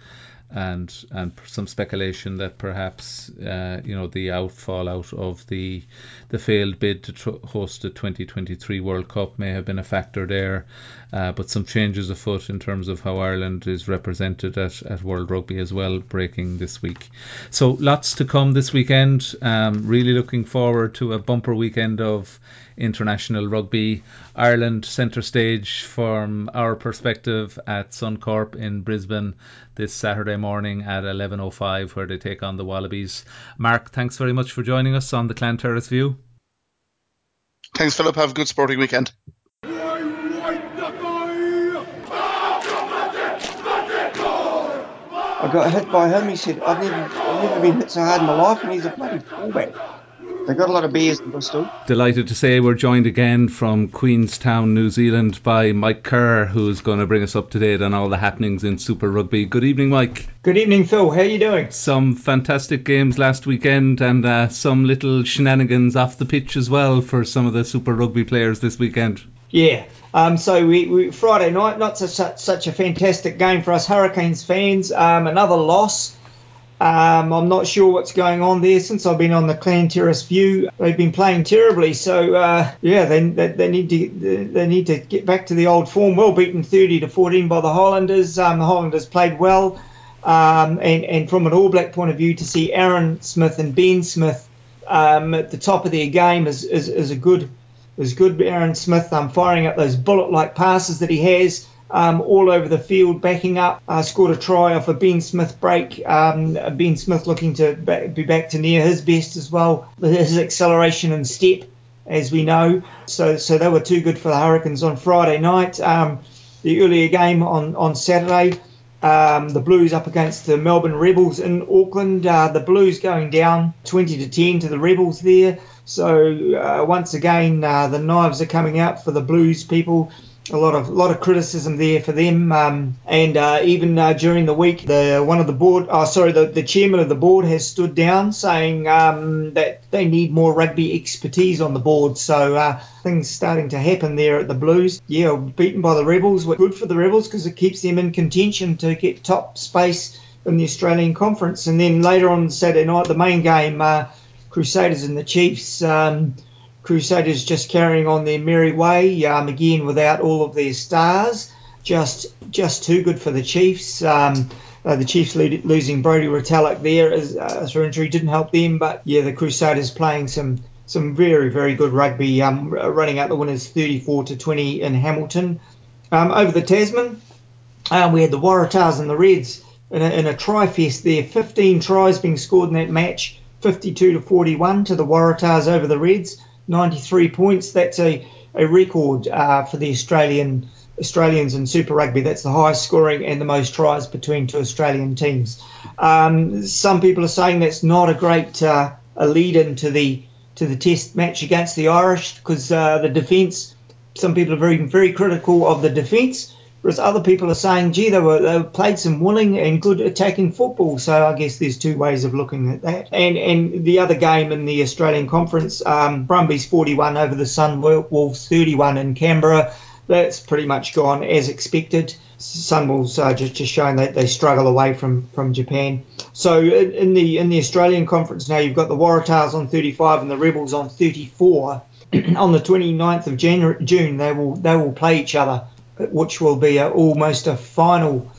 and and some speculation that perhaps uh, you know the outfall out of the the failed bid to tr- host the 2023 World Cup may have been a factor there, uh, but some changes afoot in terms of how Ireland is represented at, at World Rugby as well, breaking this week. So lots to come this weekend. Um, really looking forward to a bumper weekend of international rugby. Ireland centre stage from our perspective at Suncorp in Brisbane this Saturday morning at 11.05 where they take on the Wallabies. Mark, thanks very much for joining us on the Clan Terrace View. Thanks, Philip. Have a good sporting weekend. I got hit by him. He said, I've never, I've never been hit so hard in my life, and he's a bloody fullback. They got a lot of beers in Bristol. Delighted to say we're joined again from Queenstown, New Zealand by Mike Kerr, who's going to bring us up to date on all the happenings in Super Rugby. Good evening, Mike. Good evening, Phil. How are you doing? Some fantastic games last weekend and uh, some little shenanigans off the pitch as well for some of the Super Rugby players this weekend. Yeah. Um, so we, we, Friday night, not such, such a fantastic game for us Hurricanes fans. Um, another loss. Um, I'm not sure what's going on there since I've been on the Clan Terrace View. They've been playing terribly, so uh, yeah, they, they, they, need to they need to get back to the old form. Well beaten 30 to 14 by the Highlanders. Um, the Highlanders played well, um, and and from an All Black point of view, to see Aaron Smith and Ben Smith um, at the top of their game is is, is a good is good. Aaron Smith um, firing up those bullet-like passes that he has um, all over the field, backing up. Uh, scored a try off a Ben Smith break. Um, ben Smith looking to be back to near his best as well. His acceleration and step, as we know. So, so they were too good for the Hurricanes on Friday night. Um, the earlier game on on Saturday. Um, the Blues up against the Melbourne Rebels in Auckland. Uh, the Blues going down 20 to 10 to the Rebels there. So uh, once again, uh, the knives are coming out for the Blues people a lot of lot of criticism there for them. Um, and uh, even uh, during the week, the one of the board, oh, sorry, the, the chairman of the board has stood down saying um, that they need more rugby expertise on the board. So uh, things starting to happen there at the Blues. Yeah, beaten by the Rebels, good for the Rebels because it keeps them in contention to get top space in the Australian Conference. And then later on Saturday night, the main game, uh, Crusaders and the Chiefs. Um, Crusaders just carrying on their merry way, um, again without all of their stars. Just just too good for the Chiefs. Um, uh, the Chiefs lo- losing Brodie Retallick there as, uh, for injury didn't help them, but yeah, the Crusaders playing some some very very good rugby, um, running out the winners 34 to 20 in Hamilton. Um, over the Tasman, um, we had the Waratahs and the Reds in a, in a try fest there. 15 tries being scored in that match, 52 to 41 to the Waratahs over the Reds. 93 points. That's a, a record uh, for the Australian Australians in Super Rugby. That's the highest scoring and the most tries between two Australian teams. Um, some people are saying that's not a great uh, a lead into the to the Test match against the Irish because uh, the defence. Some people are very very critical of the defence. Whereas other people are saying, gee, they were they played some willing and good attacking football. So I guess there's two ways of looking at that. And and the other game in the Australian Conference, um, Brumbies 41 over the Sunwolves 31 in Canberra. That's pretty much gone as expected. Sunwolves uh, just just showing that they struggle away from from Japan. So in the in the Australian Conference now, you've got the Waratahs on 35 and the Rebels on 34. on the 29th of January, June, they will they will play each other which will be a, almost a final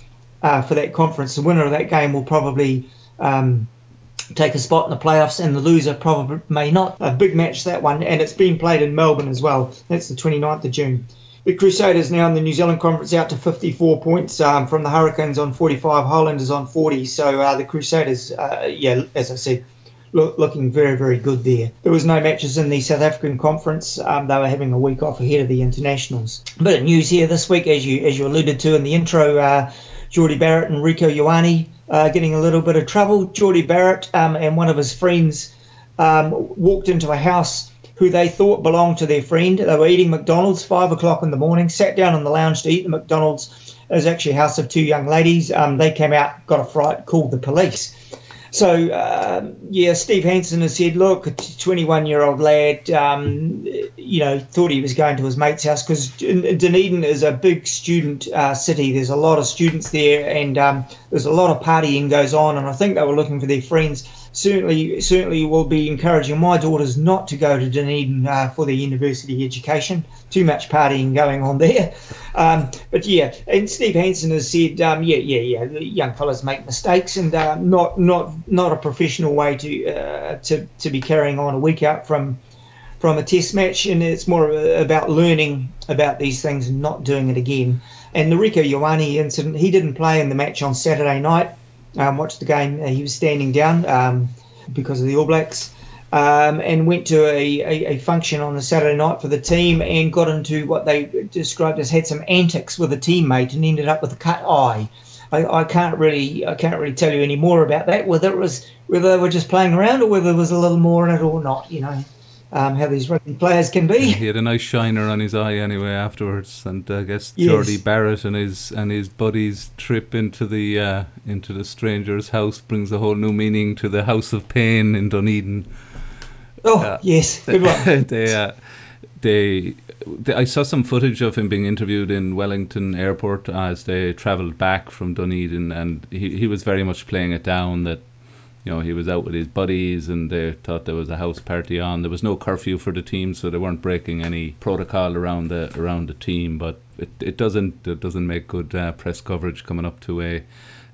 uh, for that conference. The winner of that game will probably um, take a spot in the playoffs, and the loser probably may not. A big match that one, and it's being played in Melbourne as well. That's the 29th of June. the Crusaders now in the New Zealand Conference out to 54 points um, from the Hurricanes on 45, Highlanders on 40. So uh, the Crusaders, uh, yeah, as I said, look, looking very, very good there. There was no matches in the South African Conference. Um, they were having a week off ahead of the internationals. Bit of news here this week, as you as you alluded to in the intro. Uh, Jordie Barrett and Rieko Ioane uh, getting a little bit of trouble. Jordie Barrett um, and one of his friends um, walked into a house who they thought belonged to their friend. They were eating McDonald's five o'clock in the morning, sat down in the lounge to eat the McDonald's. It was actually a house of two young ladies. Um, they came out, got a fright, called the police. So, um, yeah, Steve Hansen has said, look, a 21 year old lad, um, you know, thought he was going to his mate's house because Dunedin is a big student uh, city. There's a lot of students there and um, there's a lot of partying goes on. And I think they were looking for their friends certainly certainly will be encouraging my daughters not to go to Dunedin uh, for their university education. Too much partying going on there. Um, but yeah, and Steve Hansen has said, um, yeah, yeah, yeah, the young fellas make mistakes and uh, not not not a professional way to uh, to to be carrying on a week out from from a test match, and it's more about learning about these things and not doing it again. And the Rieko Ioane incident, he didn't play in the match on Saturday night um, watched the game. Uh, he was standing down um, because of the All Blacks. Um, and went to a, a, a, function on the Saturday night for the team and got into what they described as had some antics with a teammate and ended up with a cut eye. I, I can't really I can't really tell you any more about that whether it was whether they were just playing around or whether there was a little more in it or not. You know um, how these rugby players can be. He had a nice shiner on his eye anyway afterwards, and I guess yes. Jordie Barrett and his and his buddies' trip into the uh, into the stranger's house brings a whole new meaning to the House of Pain in Dunedin. Oh uh, yes, good one. they, uh, they, they, I saw some footage of him being interviewed in Wellington Airport as they travelled back from Dunedin, and he he was very much playing it down that you know, he was out with his buddies and they thought there was a house party on. There was no curfew for the team, so they weren't breaking any protocol around the around the team. But it, it doesn't it doesn't make good uh, press coverage coming up to a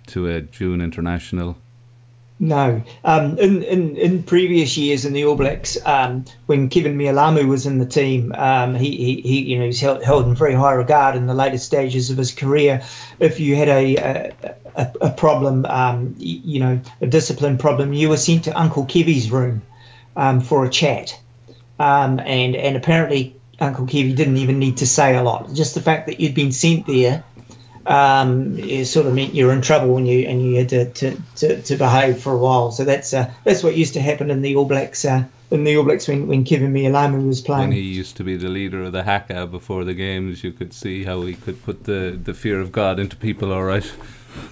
to a June international. No. Um, in, in, in previous years in the All Blacks, um, when Keven Mealamu was in the team, um, he, he, he, you know he's held, held in very high regard in the later stages of his career. If you had a a, a, a problem, um, you know, a discipline problem, you were sent to Uncle Kevy's room um, for a chat, um, and and apparently Uncle Kevy didn't even need to say a lot. Just the fact that you'd been sent there um, it sort of meant you were in trouble and you and you had to, to, to, to behave for a while. So that's uh, that's what used to happen in the All Blacks uh, in the All Blacks when when Keven Mealamu was playing. When he used to be the leader of the Haka before the games, you could see how he could put the, the fear of God into people. All right.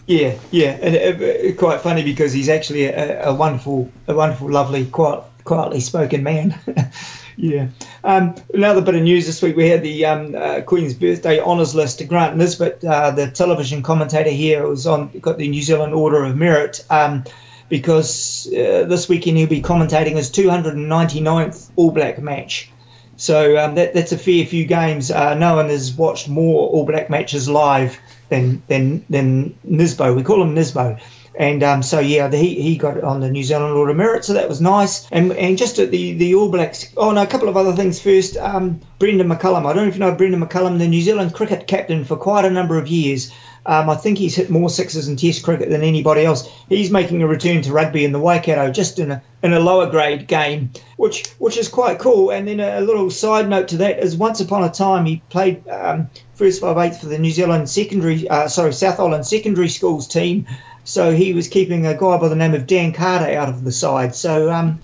Yeah, yeah, and uh, quite funny because he's actually a, a wonderful, a wonderful, lovely, quiet, quietly spoken man. Yeah. Um, another bit of news this week, we had the um, uh, Queen's Birthday Honours List. to Grant Nisbett, uh, the television commentator here, was on got the New Zealand Order of Merit um, because uh, this weekend he'll be commentating his 299th All Black match. So um, that, that's a fair few games. Uh, no one has watched more All Black matches live than than than Nisbo. We call him Nisbo. And um, so yeah, he, he got on the New Zealand Order of Merit, so that was nice. And and just at the the All Blacks. Oh no, a couple of other things first. Um, Brendon McCullum. I don't know if you know Brendon McCullum, the New Zealand cricket captain for quite a number of years. Um, I think he's hit more sixes in Test cricket than anybody else. He's making a return to rugby in the Waikato, just in a in a lower grade game, which which is quite cool. And then a, little side note to that is, once upon a time he played um, first five eighth for the New Zealand secondary, uh, sorry South Island secondary schools team. So he was keeping a guy by the name of Dan Carter out of the side. So um,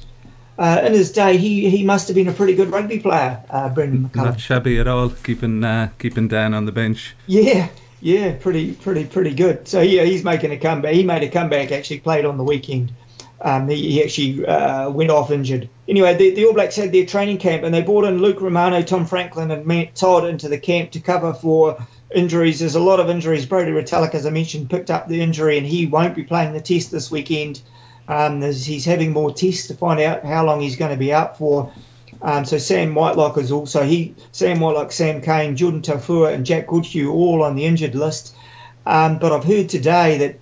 uh, in his day, he, he must have been a pretty good rugby player, uh, Brendon McCullum. Not shabby at all, keeping uh, keeping Dan on the bench. Yeah, yeah, pretty pretty pretty good. So yeah, he's making a comeback. He made a comeback. Actually, played on the weekend. Um, he, he, actually uh, went off injured. Anyway, the, the, All Blacks had their training camp and they brought in Luke Romano, Tom Franklin, and Matt Todd into the camp to cover for injuries. There's a lot of injuries. Brodie Retallick, as I mentioned, picked up the injury and he won't be playing the test this weekend. Um, he's having more tests to find out how long he's going to be out for. Um, so Sam Whitelock is also he. Sam Whitelock, Sam Cane, Jordan Taufua, and Jack Goodhue all on the injured list. Um, but I've heard today that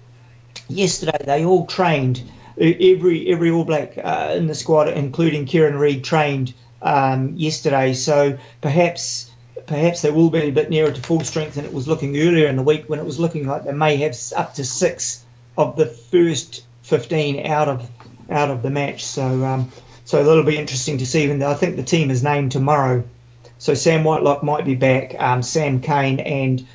yesterday they all trained. Every every All Black uh, in the squad, including Kieran Read, trained um, yesterday. So perhaps perhaps they will be a bit nearer to full strength than it was looking earlier in the week when it was looking like they may have up to six of the first 15 out of out of the match. So um, so that'll be interesting to see. And I think the team is named tomorrow. So Sam Whitelock might be back, um, Sam Cane and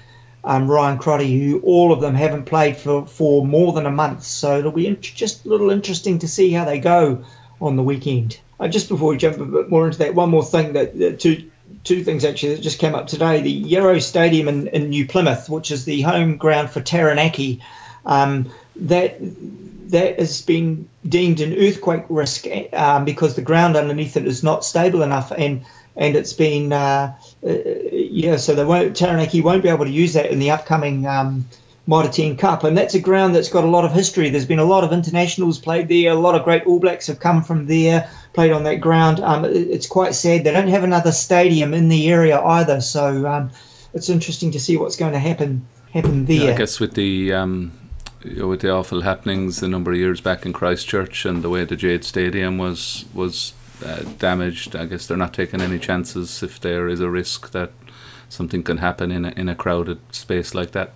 um, Ryan Crotty, who all of them haven't played for, for more than a month. So it'll be just a little interesting to see how they go on the weekend. Uh, just before we jump a bit more into that, one more thing that, that two two things actually that just came up today. The Yarrow Stadium in, in New Plymouth, which is the home ground for Taranaki, um, that that has been deemed an earthquake risk um, because the ground underneath it is not stable enough and and it's been uh, uh, yeah so they won't Taranaki won't be able to use that in the upcoming um, 10 Cup. And that's a ground that's got a lot of history. There's been a lot of internationals played there. A lot of great All Blacks have come from there played on that ground. Um, it's quite sad. They don't have another stadium in the area either. So um, it's interesting to see what's going to happen happen there yeah, I guess with the um, you know, with the awful happenings a number of years back in Christchurch and the way the Jade Stadium was was uh, damaged, I guess they're not taking any chances if there is a risk that something can happen in a, in a crowded space like that.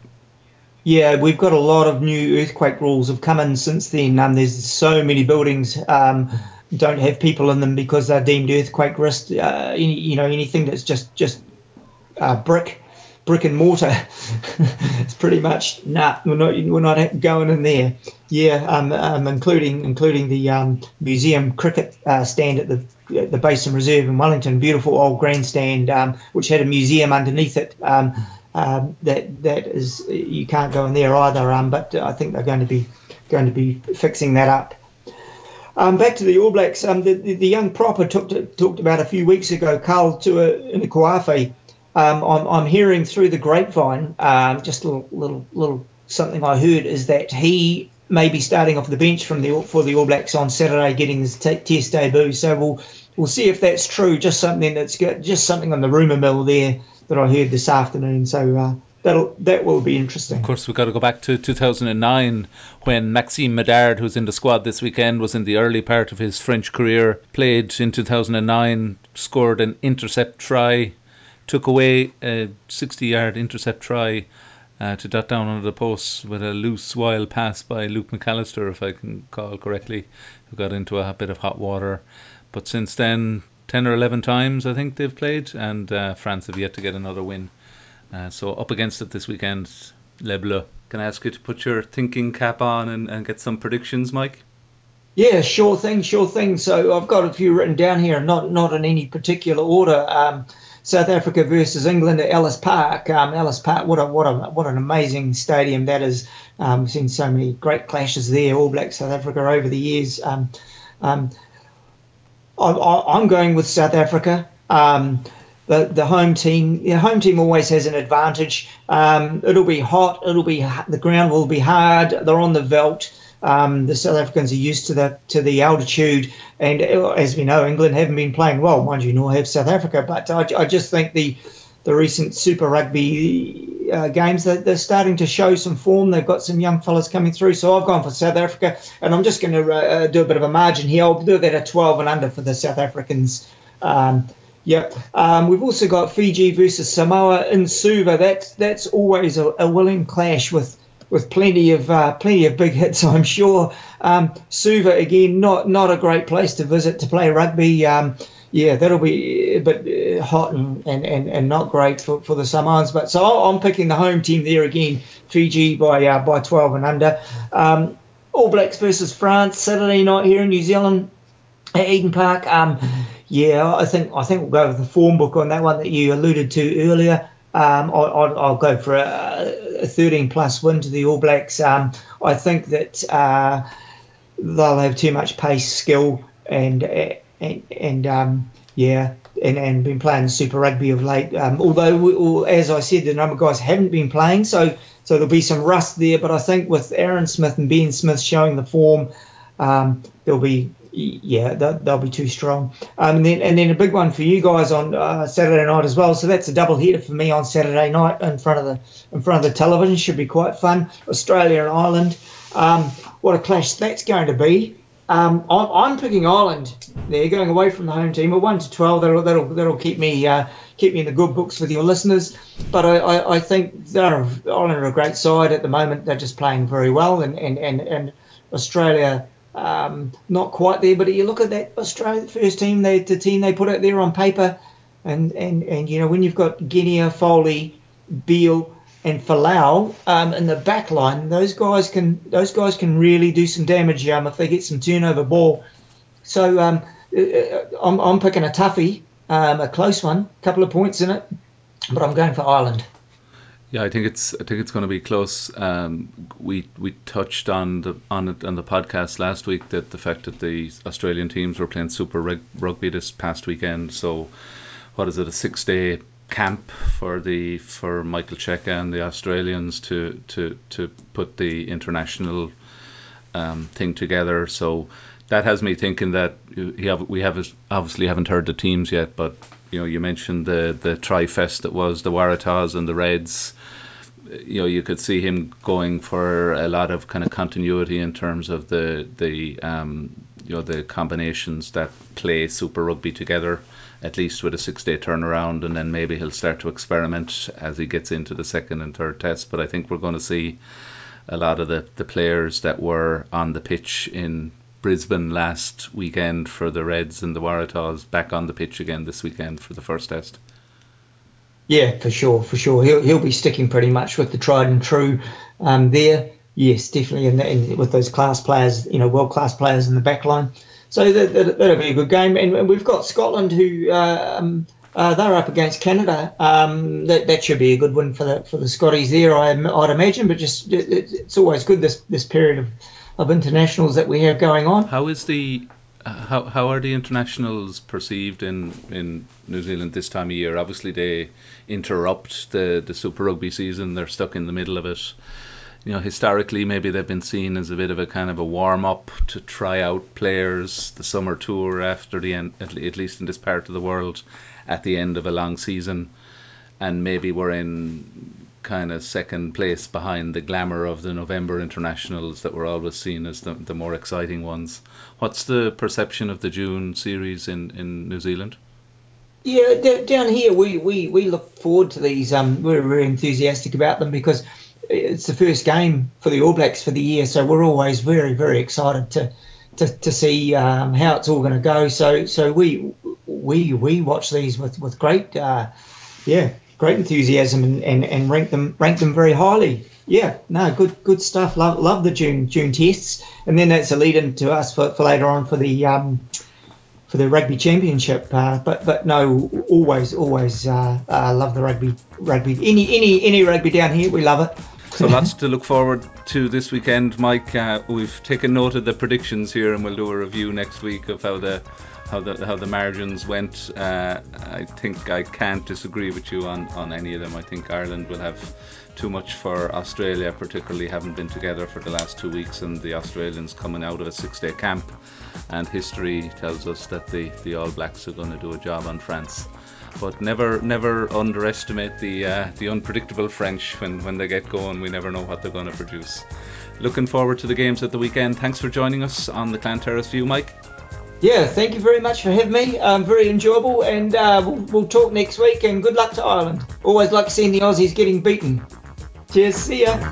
Yeah, we've got a lot of new earthquake rules have come in since then. Um, there's so many buildings um, don't have people in them because they're deemed earthquake risk. Uh, any, you know, anything that's just just uh, brick brick and mortar. it's pretty much nah, we're not we're not going in there. Yeah, um, um, including including the um, museum cricket uh, stand at the the Basin Reserve in Wellington, beautiful old grandstand um, which had a museum underneath it. Um, um, that that is you can't go in there either. Um, but I think they're going to be going to be fixing that up. Um, back to the All Blacks. Um, the, the, the, young proper talked talked about a few weeks ago, Carl Tua Nukuafe, um, I'm, I'm, hearing through the grapevine, um, just a little, little, little something I heard is that he may be starting off the bench from the for the All Blacks on Saturday, getting his t- test debut. So we'll we'll see if that's true. Just something that's good, just something on the rumor mill there that I heard this afternoon. So uh, that'll that will be interesting. Of course, we've got to go back to 2009 when Maxime Medard, who's in the squad this weekend, was in the early part of his French career. Played in 2009, scored an intercept try took away a 60 yard intercept try uh, to dot down under the post with a loose wild pass by Luke McAlister, if I can call correctly, who got into a bit of hot water. But since then, 10 or 11 times I think they've played, and uh, France have yet to get another win. Uh, so up against it this weekend, Le Bleu. Can I ask you to put your thinking cap on and, and get some predictions, Mike? Yeah, sure thing, sure thing. So I've got a few written down here, not not in any particular order. Um, South Africa versus England at Ellis Park. Um, Ellis Park, what a what a what an amazing stadium that is. Um, we've seen so many great clashes there. All Black South Africa over the years. Um, um, I, am going with South Africa. Um, the, the home team, the home team always has an advantage. Um, it'll be hot. It'll be the ground will be hard. They're on the veldt. Um, the South Africans are used to the to the altitude, and as we know, England haven't been playing well, mind you, nor have South Africa. But I, I just think the the recent Super Rugby uh, games they're, they're, starting to show some form. They've got some young fellas coming through, so I've gone for South Africa, and I'm just going to uh, do a bit of a margin here. I'll do that at 12 and under for the South Africans. Um, Yep. Um, we've also got Fiji versus Samoa in Suva. That's that's always a, a willing clash with with plenty of uh, plenty of big hits, I'm sure. Um, Suva again, not not a great place to visit to play rugby. Um, yeah, that'll be a bit uh, hot and, and, and, and not great for, for the Samoans. But so I'm picking the home team there again, Fiji by uh, by 12 and under. Um, All Blacks versus France Saturday night here in New Zealand at Eden Park. Um, yeah, I think I think we'll go with the form book on that one that you alluded to earlier. Um, I, will go for a, a, 13 plus win to the All Blacks. Um, I think that uh, they'll have too much pace, skill, and and, and um, yeah, and, and been playing Super Rugby of late. Um, although, we, as I said, the number of guys haven't been playing, so so there'll be some rust there. But I think with Aaron Smith and Ben Smith showing the form, um, there'll be yeah, they'll, they'll be too strong. Um, and then and then a big one for you guys on uh, Saturday night as well. So that's a double header for me on Saturday night in front of the in front of the television. Should be quite fun. Australia and Ireland. Um, what a clash that's going to be. Um, I'm, I'm, picking Ireland. They're going away from the home team. A one to twelve. That'll that'll that'll keep me uh, keep me in the good books with your listeners. But I, I, I think they're on a great side at the moment. They're just playing very well, and and and, and Australia. Um, not quite there, but you look at that Australia first team, they, the team they put out there on paper, and, and, and you know when you've got Genia, Foley, Beale, and Folau um, in the back line, those guys can those guys can really do some damage um, if they get some turnover ball. So um, uh, uh, I'm, I'm picking a toughie, um, a close one, a couple of points in it, but I'm going for Ireland. Yeah, I think it's I think it's going to be close. Um, we we touched on the on it on the podcast last week that the fact that the Australian teams were playing Super Rugby this past weekend. So, what is it? A six day camp for the for Michael Cheika and the Australians to to to put the international um, thing together. So that has me thinking that have, we have obviously haven't heard the teams yet, but you know you mentioned the the tri fest that was the Waratahs and the Reds you know you could see him going for a lot of kind of continuity in terms of the the um, you know the combinations that play Super Rugby together, at least with a six day turnaround, and then maybe he'll start to experiment as he gets into the second and third test. But I think we're going to see a lot of the, the players that were on the pitch in Brisbane last weekend for the Reds and the Waratahs back on the pitch again this weekend for the first test. Yeah, for sure, for sure. He'll he'll be sticking pretty much with the tried and true um, there. Yes, definitely, and, and with those class players, you know, world class players in the back line. So that, that, will be a good game. And we've got Scotland who um, uh, they're up against Canada. Um, that, that should be a good win for the for the Scotties there, I, would imagine. But just it, it's always good this this period of, of internationals that we have going on. How is the uh, how how are the internationals perceived in, in New Zealand this time of year? Obviously, they interrupt the the Super Rugby season. They're stuck in the middle of it. You know, historically, maybe they've been seen as a bit of a kind of a warm up to try out players, the summer tour after the end, at least in this part of the world, at the end of a long season, and maybe we're in kind of second place behind the glamour of the November internationals that were always seen as the, the more exciting ones. What's the perception of the June series in, in New Zealand? Yeah, d- down here we, we, we look forward to these. Um, we're very enthusiastic about them because it's the first game for the All Blacks for the year, so we're always very very excited to to, to see um, how it's all going to go. So so we we we watch these with with great uh, yeah great enthusiasm and, and, and rank them rank them very highly. Yeah, no, good good stuff. Love love the June June tests, and then that's a lead in to us for, for later on for the um, for the rugby championship. Uh, but but no, always always uh, uh, love the rugby rugby any any any rugby down here. We love it. So lots to look forward to this weekend, Mike. Uh, we've taken note of the predictions here, and we'll do a review next week of how the how the how the margins went. Uh, I think I can't disagree with you on, on any of them. I think Ireland will have too much for Australia, particularly having been together for the last two weeks, and the Australians coming out of a six-day camp. And history tells us that the, the All Blacks are going to do a job on France. But never never underestimate the uh, the unpredictable French when, when they get going. We never know what they're going to produce. Looking forward to the games at the weekend. Thanks for joining us on the Clan Terrace View, Mike. Yeah, thank you very much for having me. Um, very enjoyable, and uh, we'll, we'll talk next week. And good luck to Ireland. Always like seeing the Aussies getting beaten. Cheers. See ya.